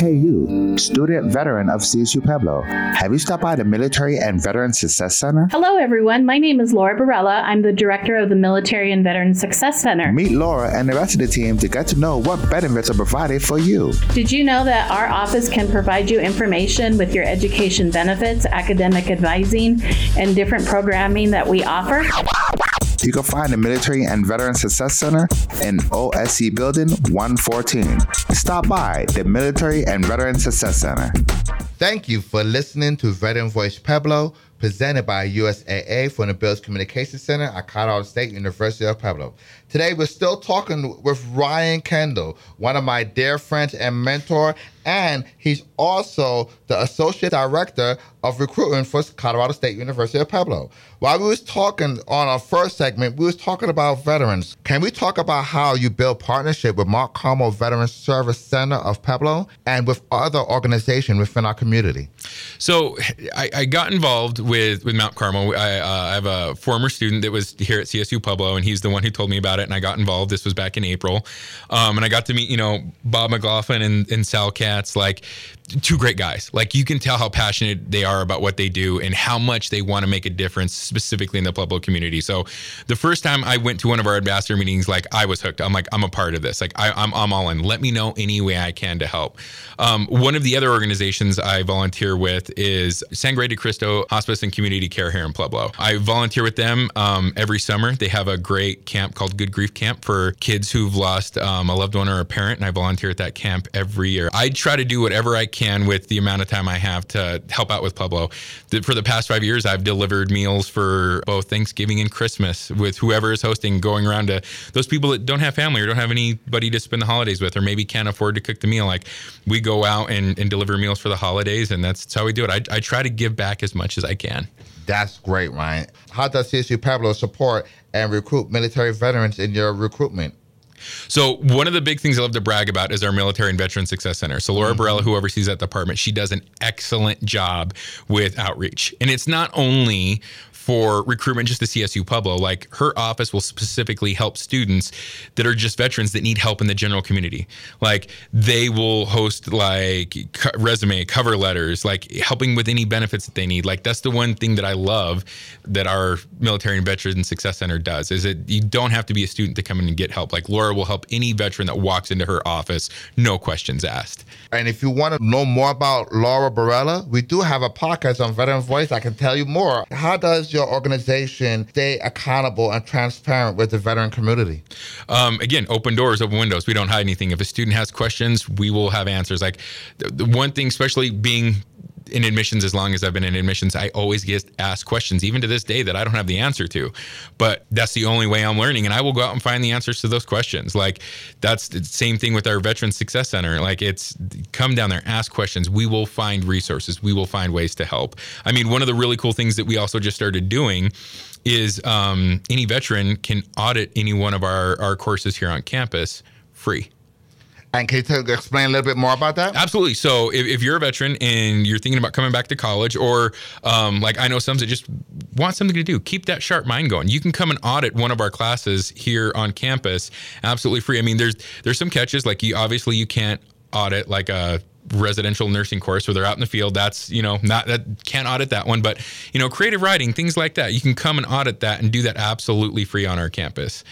Hey, you, student veteran of CSU Pueblo. Have you stopped by the Military and Veteran Success Center? Hello, everyone. My name is Laura Barella. I'm the director of the Military and Veteran Success Center. Meet Laura and the rest of the team to get to know what benefits are provided for you. Did you know that our office can provide you information with your education benefits, academic advising, and different programming that we offer? You can find the Military and Veteran Success Center in OSC Building 114. Stop by the Military and Veteran Success Center. Thank you for listening to Veteran Voice Pueblo, presented by USAA from the Buell Communication Center at Colorado State University of Pueblo. Today, we're still talking with Ryan Kendall, one of my dear friends and mentor, and he's also the Associate Director of Recruitment for Colorado State University of Pueblo. While we was talking on our first segment, we was talking about veterans. Can we talk about how you build partnership with Mount Carmel Veteran Service Center of Pueblo and with other organizations within our community? So I, I got involved with, with Mount Carmel. I, uh, I have a former student that was here at CSU Pueblo, and he's the one who told me about it, and I got involved. This was back in April, um, and I got to meet you know Bob McLaughlin and, and Sal Katz, like two great guys. Like you can tell how passionate they are about what they do and how much they want to make a difference specifically in the Pueblo community. So the first time I went to one of our ambassador meetings, like I was hooked. I'm like, I'm a part of this. Like I, am I'm, I'm all in. Let me know any way I can to help. Um, one of the other organizations I volunteer with is Sangre de Cristo Hospice and Community Care here in Pueblo. I volunteer with them um, every summer. They have a great camp called Good Grief Camp for kids who've lost um, a loved one or a parent, and I volunteer at that camp every year. I try to do whatever I can with the amount of time I have to help out with Pueblo. For the past five years, I've delivered meals for both Thanksgiving and Christmas with whoever is hosting, going around to those people that don't have family or don't have anybody to spend the holidays with, or maybe can't afford to cook the meal. Like we go out and, and deliver meals for the holidays, and that's how we do it. I, I try to give back as much as I can. That's great, Ryan. How does CSU Pueblo support and recruit military veterans in your recruitment? So one of the big things I love to brag about is our Military and Veteran Success Center. So Laura mm-hmm. Barella, who oversees that department, she does an excellent job with outreach. And it's not only for recruitment just to CSU Pueblo. Like her office will specifically help students that are just veterans that need help in the general community. Like they will host like co- resume, cover letters, like helping with any benefits that they need. Like that's the one thing that I love that our Military and Veteran Success Center does is that you don't have to be a student to come in and get help. Like Laura will help any veteran that walks into her office, no questions asked. And if you want to know more about Laura Barella, we do have a podcast on Veteran Voice. I can tell you more. How does your organization stay accountable and transparent with the veteran community? Um, again, open doors, open windows. We don't hide anything. If a student has questions, we will have answers. Like the, the one thing, especially being in admissions as long as I've been in admissions, I always get asked questions, even to this day, that I don't have the answer to. But that's the only way I'm learning, and I will go out and find the answers to those questions. Like that's the same thing with our Veteran Success Center. Like it's come down there, ask questions. We will find resources. We will find ways to help. I mean, one of the really cool things that we also just started doing is um, any veteran can audit any one of our, our courses here on campus free. And can you explain a little bit more about that? Absolutely. So, if, if, you're a veteran and you're thinking about coming back to college, or um, like I know some that just want something to do, keep that sharp mind going. You can come and audit one of our classes here on campus, absolutely free. I mean, there's there's some catches like you obviously you can't audit like a residential nursing course where they're out in the field that's you know not that can't audit that one but you know creative writing things like that you can come and audit that and do that absolutely free on our campus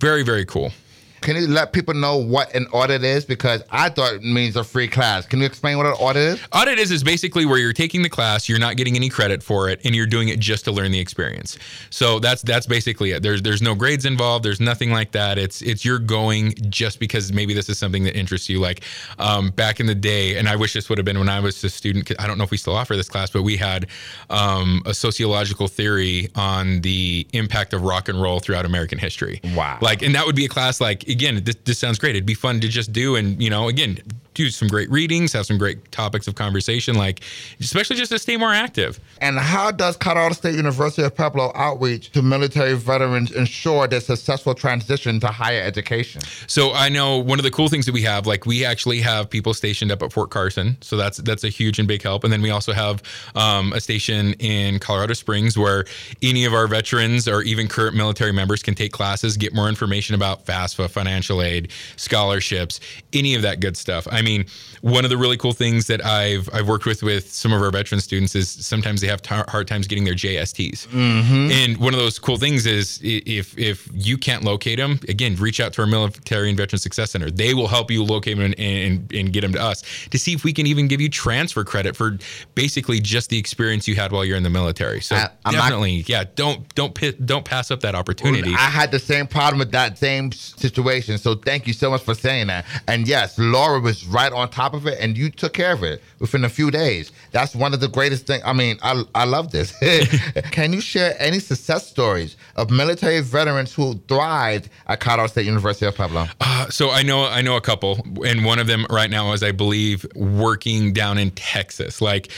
very very cool can you let people know what an audit is? Because I thought it means a free class. Can you explain what an audit is? Audit is is basically where you're taking the class, you're not getting any credit for it, and you're doing it just to learn the experience. So that's that's basically it. There's there's no grades involved. There's nothing like that. It's it's you're going just because maybe this is something that interests you. Like um, back in the day, and I wish this would have been when I was a student. I don't know if we still offer this class, but we had um, a sociological theory on the impact of rock and roll throughout American history. Wow. Like, and that would be a class like again, this, this sounds great. It'd be fun to just do, and you know, again, do some great readings, have some great topics of conversation, like especially just to stay more active. And how does Colorado State University of Pueblo outreach to military veterans ensure their successful transition to higher education? So I know one of the cool things that we have, like we actually have people stationed up at Fort Carson, so that's that's a huge and big help. And then we also have um, a station in Colorado Springs where any of our veterans or even current military members can take classes, get more information about FAFSA, financial aid, scholarships, any of that good stuff. I mean mean, one of the really cool things that I've I've worked with with some of our veteran students is sometimes they have t- hard times getting their JSTs. Mm-hmm. And one of those cool things is if if you can't locate them, again, reach out to our military and veteran success center. They will help you locate them and, and, and get them to us to see if we can even give you transfer credit for basically just the experience you had while you're in the military. So I- I'm not- definitely, yeah, don't don't don't pass up that opportunity. I had the same problem with that same situation. So thank you so much for saying that. And yes, Laura was right on top of it, and you took care of it within a few days. That's one of the greatest things. I mean, I, I love this. Can you share any success stories of military veterans who thrived at Colorado State University of Pueblo? Uh, so I know I know a couple, and one of them right now is I believe working down in Texas. Like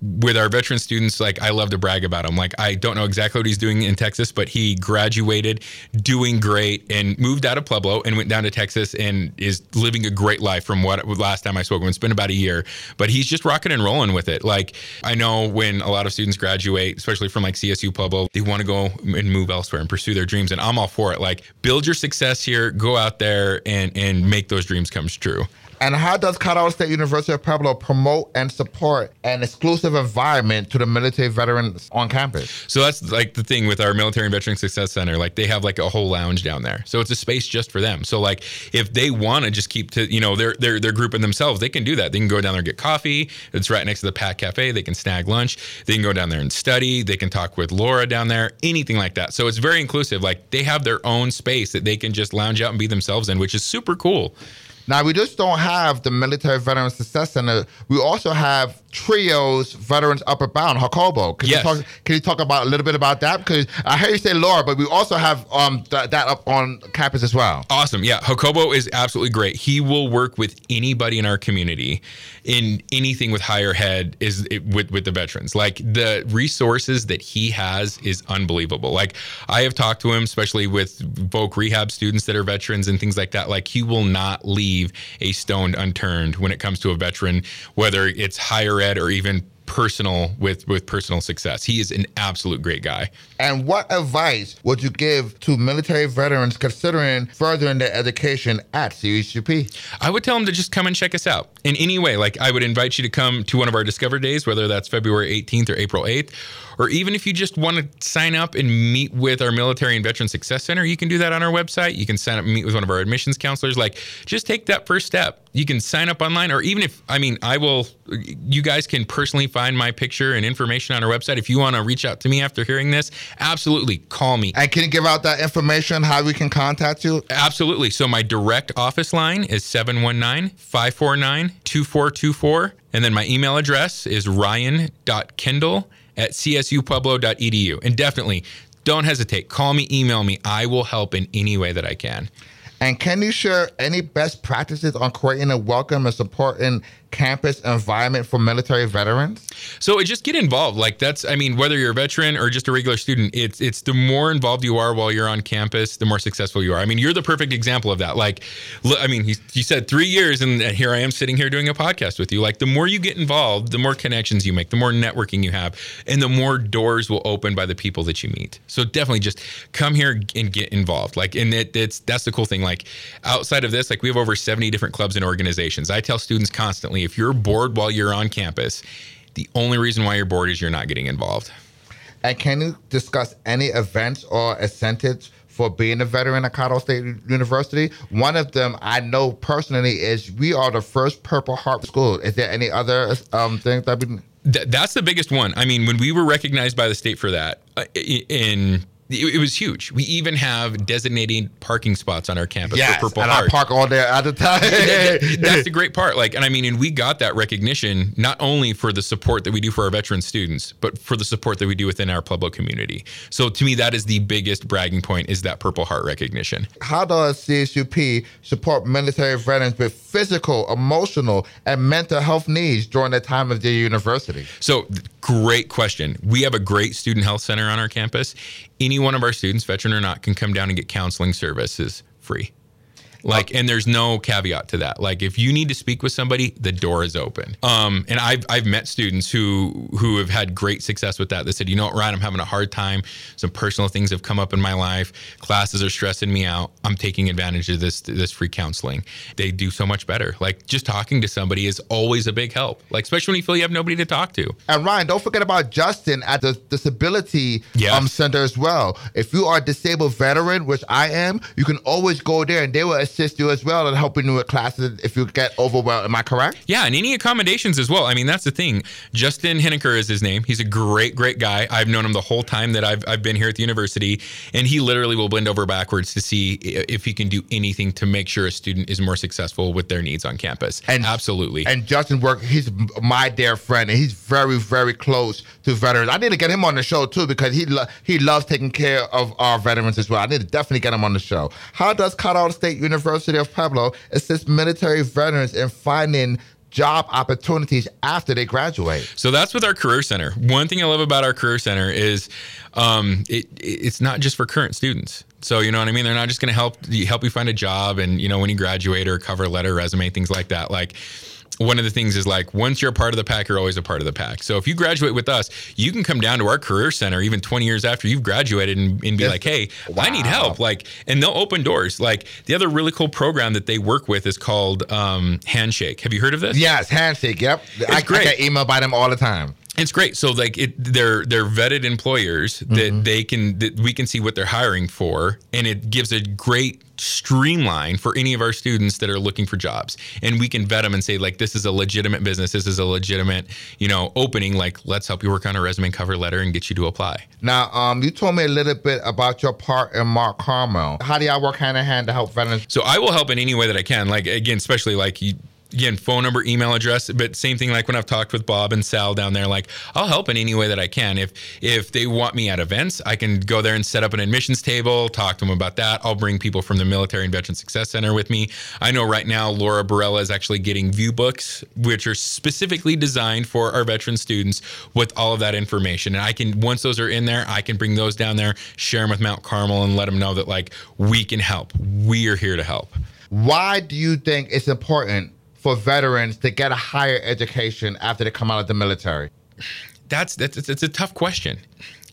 with our veteran students, like I love to brag about him. Like I don't know exactly what he's doing in Texas, but he graduated, doing great, and moved out of Pueblo and went down to Texas and is living a great life. From what last time I spoke, with him. it's been about a year, but he's just rocking and rolling with it. Like I know when a lot of students graduate, especially from like CSU Pueblo, they want to go and move elsewhere and pursue their dreams, and I'm all for it. Like build your success here, go out there and and make those dreams come true. And how does Colorado State University of Pueblo promote and support an exclusive environment to the military veterans on campus? So that's like the thing with our military and veteran success center. Like they have like a whole lounge down there. So it's a space just for them. So like if they want to just keep to, you know, they're they're they're grouping themselves, they can do that. They can go down there and get coffee. It's right next to the Pat Cafe. They can snag lunch. They can go down there and study. They can talk with Laura down there, anything like that. So it's very inclusive. Like they have their own space that they can just lounge out and be themselves in, which is super cool. Now we just don't have the military veteran success center. We also have trios veterans Upward Bound Jacobo. Can Yes. you talk? Can you talk about a little bit about that? Because I heard you say Laura, but we also have um th- that up on campus as well. Awesome. Yeah. Jacobo is absolutely great. He will work with anybody in our community in anything with higher head is with, with the veterans. Like the resources that he has is unbelievable. Like I have talked to him, especially with Voc rehab students that are veterans and things like that. Like he will not leave a stone unturned when it comes to a veteran, whether it's higher ed or even personal with with personal success. He is an absolute great guy. And what advice would you give to military veterans considering furthering their education at CSUP? I would tell them to just come and check us out in any way. Like I would invite you to come to one of our Discover Days, whether that's February 18th or April 8th, or even if you just want to sign up and meet with our Military and Veteran Success Center, you can do that on our website. You can sign up and meet with one of our admissions counselors. Like just take that first step. You can sign up online, or even if I mean, I will. You guys can personally find my picture and information on our website. If you want to reach out to me after hearing this, absolutely call me. And can you give out that information how we can contact you? Absolutely. So my direct office line is 719-549-2424. And then my email address is ryan.kendall at csupueblo.edu. And definitely don't hesitate. Call me, email me. I will help in any way that I can. And can you share any best practices on creating a welcome and supporting campus environment for military veterans? So just get involved. Like that's, I mean, whether you're a veteran or just a regular student, it's it's the more involved you are while you're on campus, the more successful you are. I mean, you're the perfect example of that. Like, I mean, he, you said three years, and here I am sitting here doing a podcast with you. Like, the more you get involved, the more connections you make, the more networking you have, and the more doors will open by the people that you meet. So definitely just come here and get involved. Like, and it, it's that's the cool thing. Like, outside of this, like we have over 70 different clubs and organizations. I tell students constantly, if you're bored while you're on campus, the only reason why you're bored is you're not getting involved. And can you discuss any events or incentives for being a veteran at Colorado State University? One of them I know personally is we are the first Purple Heart school. Is there any other um, things that we? Th- that's the biggest one. I mean, when we were recognized by the state for that, uh, in it, it was huge. We even have designated parking spots on our campus Yes, for Purple and Heart. I park all day at the time. That- that's the great part. Like, and I mean, and we got that recognition not only for the support that we do for our veteran students, but for the support that we do within our Pueblo community. So to me, that is the biggest bragging point is that Purple Heart recognition. How does CSUP support military veterans with physical, emotional, and mental health needs during the time of their university? So, great question. We have a great student health center on our campus. Any one of our students, veteran or not, can come down and get counseling services free. Like, and there's no caveat to that. Like, if you need to speak with somebody, the door is open. Um, and I've I've met students who who have had great success with that. They said, you know what, Ryan, I'm having a hard time. Some personal things have come up in my life. Classes are stressing me out. I'm taking advantage of this this free counseling. They do so much better. Like, just talking to somebody is always a big help. Like, especially when you feel you have nobody to talk to. And Ryan, don't forget about Justin at the Disability Yeah. um, Center as well. If you are a disabled veteran, which I am, you can always go there and they will assist you as well in helping you with classes if you get overwhelmed. Am I correct? Yeah, and any accommodations as well. I mean, that's the thing. Justin Henniker is his name. He's a great, great guy. I've known him the whole time that I've, I've been here at the university, and he literally will bend over backwards to see if he can do anything to make sure a student is more successful with their needs on campus. And- absolutely. And Justin work, he's my dear friend, and he's very, very close to veterans. I need to get him on the show too because he lo- he loves taking care of our veterans as well. I need to definitely get him on the show. How does Colorado State University of Pueblo assist military veterans in finding job opportunities after they graduate? So that's with our career center. One thing I love about our career center is um, it, it's not just for current students. So you know what I mean. They're not just going to help help you find a job and you know when you graduate or cover letter, resume, things like that. Like one of the things is like once you're a part of the pack, you're always a part of the pack. So if you graduate with us, you can come down to our career center even 20 years after you've graduated and, and be like, hey, I need help. Like, and they'll open doors. Like the other really cool program that they work with is called um, Handshake. Have you heard of this? Yes, handshake. Yep, I, I great. get emailed by them all the time. It's great. So like it, they're they're vetted employers that they can that we can see what they're hiring for, and it gives a great streamline for any of our students that are looking for jobs. And we can vet them and say like this is a legitimate business, this is a legitimate you know opening. Like let's help you work on a resume and cover letter and get you to apply. Now, um, you told me a little bit about your part in Mount Carmel. How do y'all work hand in hand to help veterans? So I will help in any way that I can. Like again, especially like you. Again, phone number, email address, but same thing like when I've talked with Bob and Sal down there. Like I'll help in any way that I can. If if they want me at events, I can go there and set up an admissions table, talk to them about that. I'll bring people from the Military and Veteran Success Center with me. I know right now Laura Barella is actually getting view books, which are specifically designed for our veteran students with all of that information. And I can once those are in there, I can bring those down there, share them with Mount Carmel, and let them know that like we can help. We are here to help. Why do you think it's important for veterans to get a higher education after they come out of the military? that's that's it's, it's a tough question.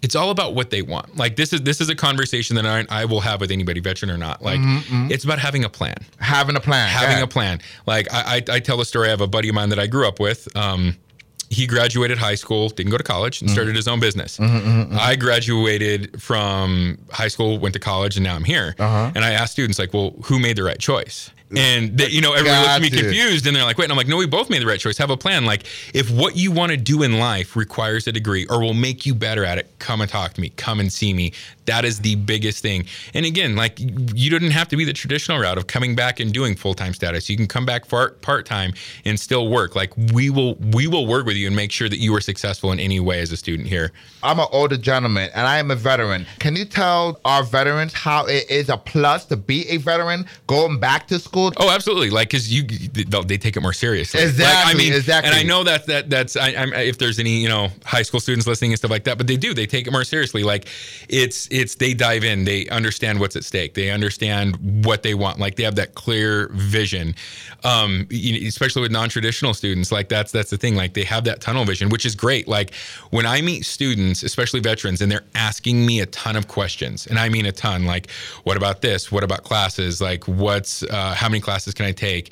It's all about what they want. Like this is this is a conversation that I, I will have with anybody, veteran or not. Like mm-hmm, mm-hmm. it's about having a plan, Having a plan. having yeah. a plan. Like I, I I tell the story. I have a buddy of mine that I grew up with. Um, he graduated high school, didn't go to college, and mm. started his own business. Mm-hmm, I graduated from high school, went to college, and now I'm here. Uh-huh. And I ask students like, "Well, who made the right choice?" And they, you know, everyone looks at me confused, and they're like, "Wait," and I'm like, "No, we both made the right choice. Have a plan. Like, if what you want to do in life requires a degree or will make you better at it, come and talk to me. Come and see me. That is the biggest thing. And again, like, you didn't have to be the traditional route of coming back and doing full time status. You can come back part time and still work. Like, we will we will work with you and make sure that you are successful in any way as a student here. I'm an older gentleman and I am a veteran. Can you tell our veterans how it is a plus to be a veteran going back to school? Oh, absolutely. Like, because you, they'll- take it more seriously. Like, I mean, exactly. And I know that that that's I, I'm, if there's any you know high school students listening and stuff like that, but they do. They take it more seriously. Like, it's it's they dive in. They understand what's at stake. They understand what they want. Like, they have that clear vision. Um, you- especially with non-traditional students, like that's that's the thing. Like, they have that tunnel vision, which is great. Like, when I meet students, especially veterans, and they're asking me a ton of questions, and I mean a ton. Like, what about this? What about classes? Like, what's uh, how many classes can I take?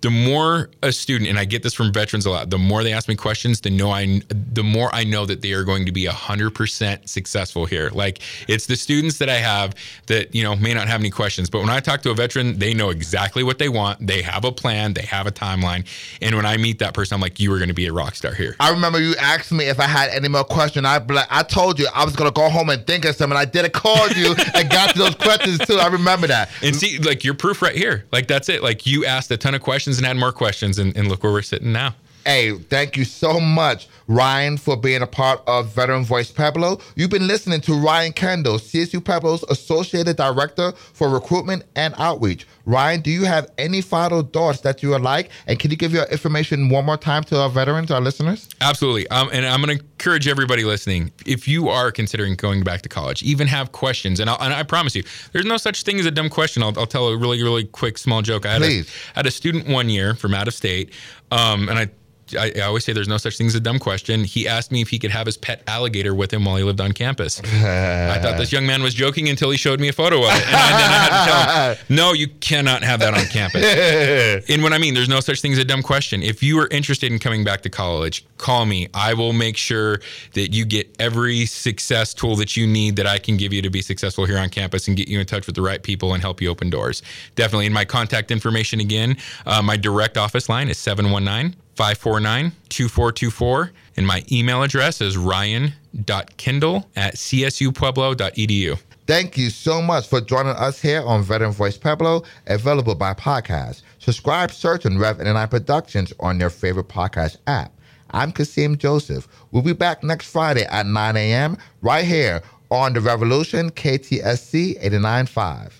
The more a student and I get this from veterans a lot, the more they ask me questions, the know I the more I know that they are going to be 100% successful here. Like it's the students that I have that, you know, may not have any questions, but when I talk to a veteran, they know exactly what they want. They have a plan, they have a timeline, and when I meet that person, I'm like you are going to be a rock star here. I remember you asked me if I had any more questions. I like, I told you I was gonna go home and think of some, and I did a call you and got to those questions too. I remember that. And see, like your proof right here. Like that's it. Like you asked a ton of questions and had more questions, and, and look where we're sitting now. Hey, thank you so much, Ryan, for being a part of Veteran Voice Pueblo. You've been listening to Ryan Kendall, CSU Pueblo's Associated Director for Recruitment and Outreach. Ryan, do you have any final thoughts that you would like? And can you give your information one more time to our veterans, our listeners? Absolutely. Um, and I'm going to encourage everybody listening if you are considering going back to college, even have questions, and, and i promise you, there's no such thing as a dumb question. I'll, I'll tell a really, really quick, small joke. I had, a, had a student one year from out of state, um, and I I, I, always say there's no such thing as a dumb question. He asked me if he could have his pet alligator with him while he lived on campus. I thought this young man was joking until he showed me a photo of it. And I, then I had to tell him, no, you cannot have that on campus. and what I mean, there's no such thing as a dumb question. If you are interested in coming back to college, call me. I will make sure that you get every success tool that you need that I can give you to be successful here on campus and get you in touch with the right people and help you open doors. Definitely. And my contact information again, uh, my direct office line is 719- 549 2424. And my email address is ryan.kendall at csupueblo.edu. Thank you so much for joining us here on Veteran Voice Pueblo, available by podcast. Subscribe, search, and Rev and I Productions on your favorite podcast app. I'm Kasim Joseph. We'll be back next Friday at 9 a.m. right here on The Revolution, KTSC 89.5.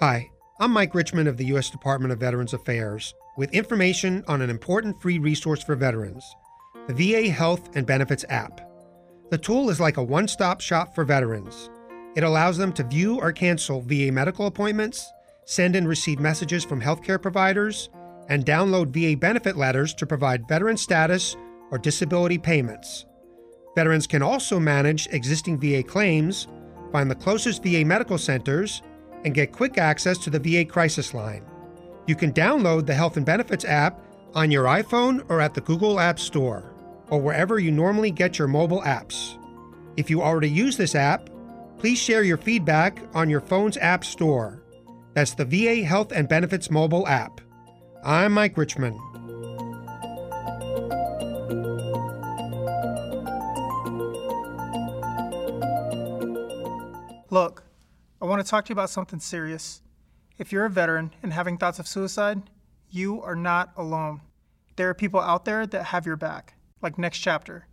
Hi. I'm Mike Richmond of the U.S. Department of Veterans Affairs with information on an important free resource for veterans the VA Health and Benefits app. The tool is like a one stop shop for veterans. It allows them to view or cancel VA medical appointments, send and receive messages from healthcare providers, and download VA benefit letters to provide veteran status or disability payments. Veterans can also manage existing VA claims, find the closest VA medical centers, and get quick access to the VA Crisis Line. You can download the Health and Benefits app on your iPhone or at the Google App Store, or wherever you normally get your mobile apps. If you already use this app, please share your feedback on your phone's App Store. That's the VA Health and Benefits mobile app. I'm Mike Richmond. Want to talk to you about something serious. If you're a veteran and having thoughts of suicide, you are not alone. There are people out there that have your back, like Next Chapter,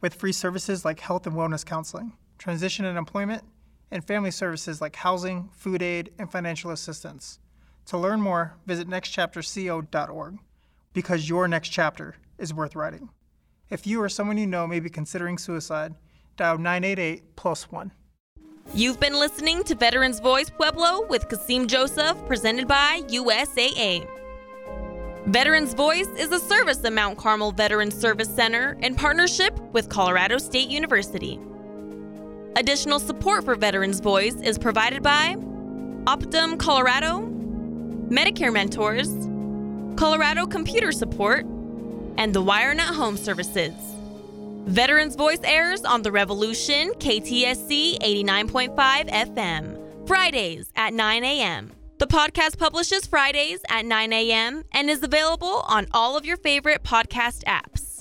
with free services like health and wellness counseling, transition and employment, and family services like housing, food aid, and financial assistance. To learn more, visit nextchapterco.org because your next chapter is worth writing. If you or someone you know may be considering suicide, dial 988 plus 1. You've been listening to Veterans Voice Pueblo with Kasim Joseph, presented by USAA. Veterans Voice is a service of Mount Carmel Veterans Service Center in partnership with Colorado State University. Additional support for Veterans Voice is provided by Optum Colorado, Medicare Mentors, Colorado Computer Support, and the WireNet Home Services. Veterans Voice airs on The Revolution, KTSC 89.5 FM, Fridays at 9 a.m. The podcast publishes Fridays at 9 a.m. and is available on all of your favorite podcast apps.